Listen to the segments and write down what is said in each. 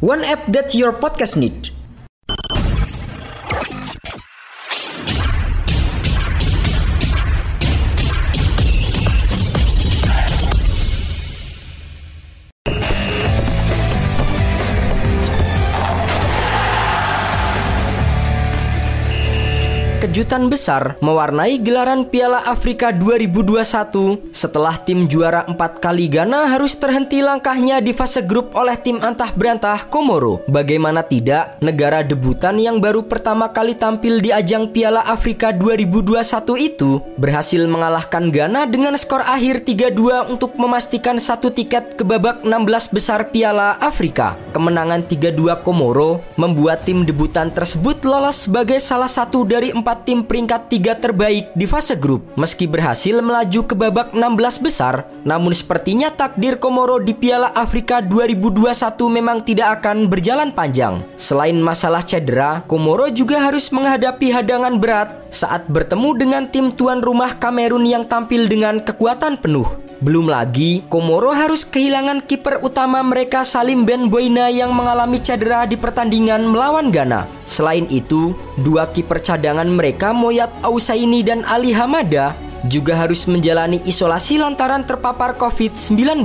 One app that your podcast need. Kejutan besar mewarnai gelaran Piala Afrika 2021 setelah tim juara empat kali Ghana harus terhenti langkahnya di fase grup oleh tim antah berantah Komoro. Bagaimana tidak, negara debutan yang baru pertama kali tampil di ajang Piala Afrika 2021 itu berhasil mengalahkan Ghana dengan skor akhir 3-2 untuk memastikan satu tiket ke babak 16 besar Piala Afrika. Kemenangan 3-2 Komoro membuat tim debutan tersebut lolos sebagai salah satu dari empat empat tim peringkat tiga terbaik di fase grup. Meski berhasil melaju ke babak 16 besar, namun sepertinya takdir Komoro di Piala Afrika 2021 memang tidak akan berjalan panjang. Selain masalah cedera, Komoro juga harus menghadapi hadangan berat saat bertemu dengan tim tuan rumah Kamerun yang tampil dengan kekuatan penuh. Belum lagi, Komoro harus kehilangan kiper utama mereka Salim Ben Boina yang mengalami cedera di pertandingan melawan Ghana. Selain itu, dua kiper cadangan mereka Moyat Ausaini dan Ali Hamada juga harus menjalani isolasi lantaran terpapar COVID-19.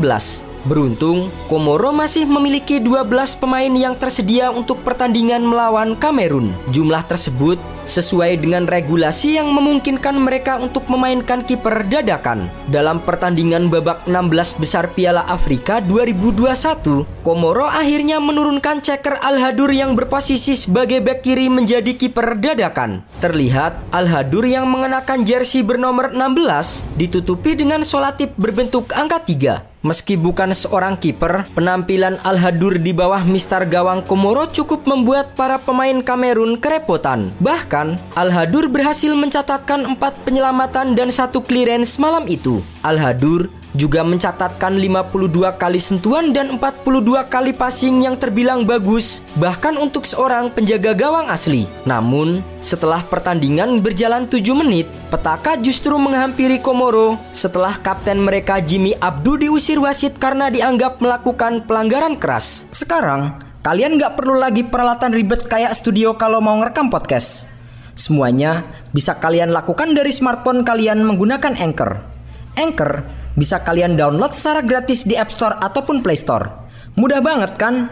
Beruntung, Komoro masih memiliki 12 pemain yang tersedia untuk pertandingan melawan Kamerun. Jumlah tersebut sesuai dengan regulasi yang memungkinkan mereka untuk memainkan kiper dadakan. Dalam pertandingan babak 16 besar Piala Afrika 2021, Komoro akhirnya menurunkan ceker Al-Hadur yang berposisi sebagai bek kiri menjadi kiper dadakan. Terlihat Al-Hadur yang mengenakan jersey bernomor 16 ditutupi dengan solatip berbentuk angka 3. Meski bukan seorang kiper, penampilan Al-Hadur di bawah mister gawang Komoro cukup membuat para pemain Kamerun kerepotan. Bahkan, Al-Hadur berhasil mencatatkan empat penyelamatan dan satu clearance malam itu. Al-Hadur juga mencatatkan 52 kali sentuhan dan 42 kali passing yang terbilang bagus bahkan untuk seorang penjaga gawang asli. Namun, setelah pertandingan berjalan 7 menit, petaka justru menghampiri Komoro setelah kapten mereka Jimmy Abdu diusir wasit karena dianggap melakukan pelanggaran keras. Sekarang, kalian nggak perlu lagi peralatan ribet kayak studio kalau mau ngerekam podcast. Semuanya bisa kalian lakukan dari smartphone kalian menggunakan Anchor. Anchor bisa kalian download secara gratis di App Store ataupun Play Store. Mudah banget kan?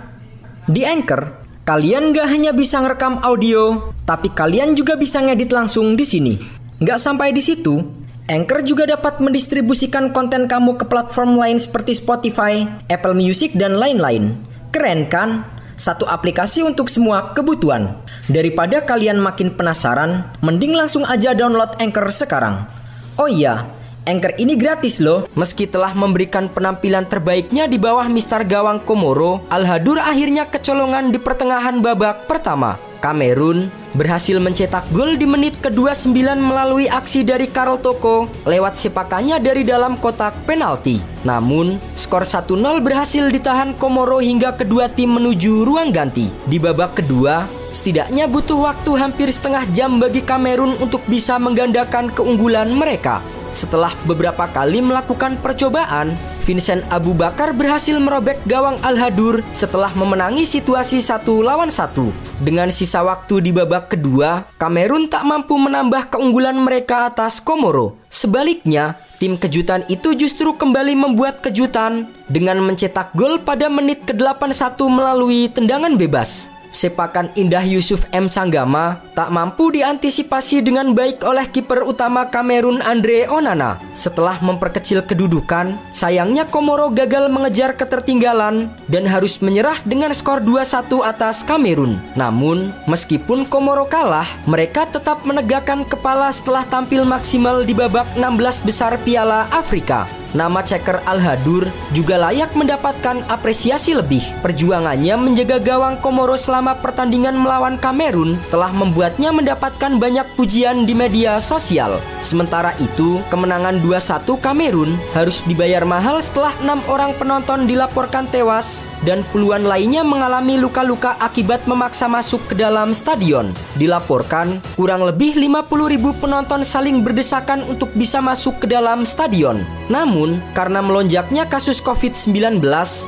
Di Anchor, kalian gak hanya bisa ngerekam audio, tapi kalian juga bisa ngedit langsung di sini. Gak sampai di situ, Anchor juga dapat mendistribusikan konten kamu ke platform lain seperti Spotify, Apple Music, dan lain-lain. Keren kan? Satu aplikasi untuk semua kebutuhan. Daripada kalian makin penasaran, mending langsung aja download Anchor sekarang. Oh iya, Anchor ini gratis loh. Meski telah memberikan penampilan terbaiknya di bawah Mister Gawang Komoro, Al-Hadur akhirnya kecolongan di pertengahan babak pertama. Kamerun berhasil mencetak gol di menit ke-29 melalui aksi dari Karl Toko lewat sepakannya dari dalam kotak penalti. Namun, skor 1-0 berhasil ditahan Komoro hingga kedua tim menuju ruang ganti. Di babak kedua, setidaknya butuh waktu hampir setengah jam bagi Kamerun untuk bisa menggandakan keunggulan mereka. Setelah beberapa kali melakukan percobaan, Vincent Abu Bakar berhasil merobek gawang Al-Hadur setelah memenangi situasi satu lawan satu. Dengan sisa waktu di babak kedua, Kamerun tak mampu menambah keunggulan mereka atas Komoro. Sebaliknya, tim kejutan itu justru kembali membuat kejutan dengan mencetak gol pada menit ke-81 melalui tendangan bebas sepakan indah Yusuf M. Sanggama tak mampu diantisipasi dengan baik oleh kiper utama Kamerun Andre Onana. Setelah memperkecil kedudukan, sayangnya Komoro gagal mengejar ketertinggalan dan harus menyerah dengan skor 2-1 atas Kamerun. Namun, meskipun Komoro kalah, mereka tetap menegakkan kepala setelah tampil maksimal di babak 16 besar Piala Afrika. Nama ceker Al-Hadur juga layak mendapatkan apresiasi lebih. Perjuangannya menjaga gawang Komoro selama pertandingan melawan Kamerun telah membuatnya mendapatkan banyak pujian di media sosial. Sementara itu, kemenangan 2-1 Kamerun harus dibayar mahal setelah enam orang penonton dilaporkan tewas dan puluhan lainnya mengalami luka-luka akibat memaksa masuk ke dalam stadion. Dilaporkan, kurang lebih 50 ribu penonton saling berdesakan untuk bisa masuk ke dalam stadion. Namun, karena melonjaknya kasus COVID-19,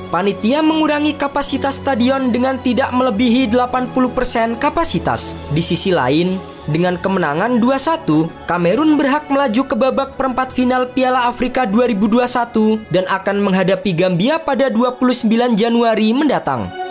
panitia mengurangi kapasitas stadion dengan tidak melebihi 80% kapasitas. Di sisi lain, dengan kemenangan 2-1, Kamerun berhak melaju ke babak perempat final Piala Afrika 2021 dan akan menghadapi Gambia pada 29 Januari mendatang.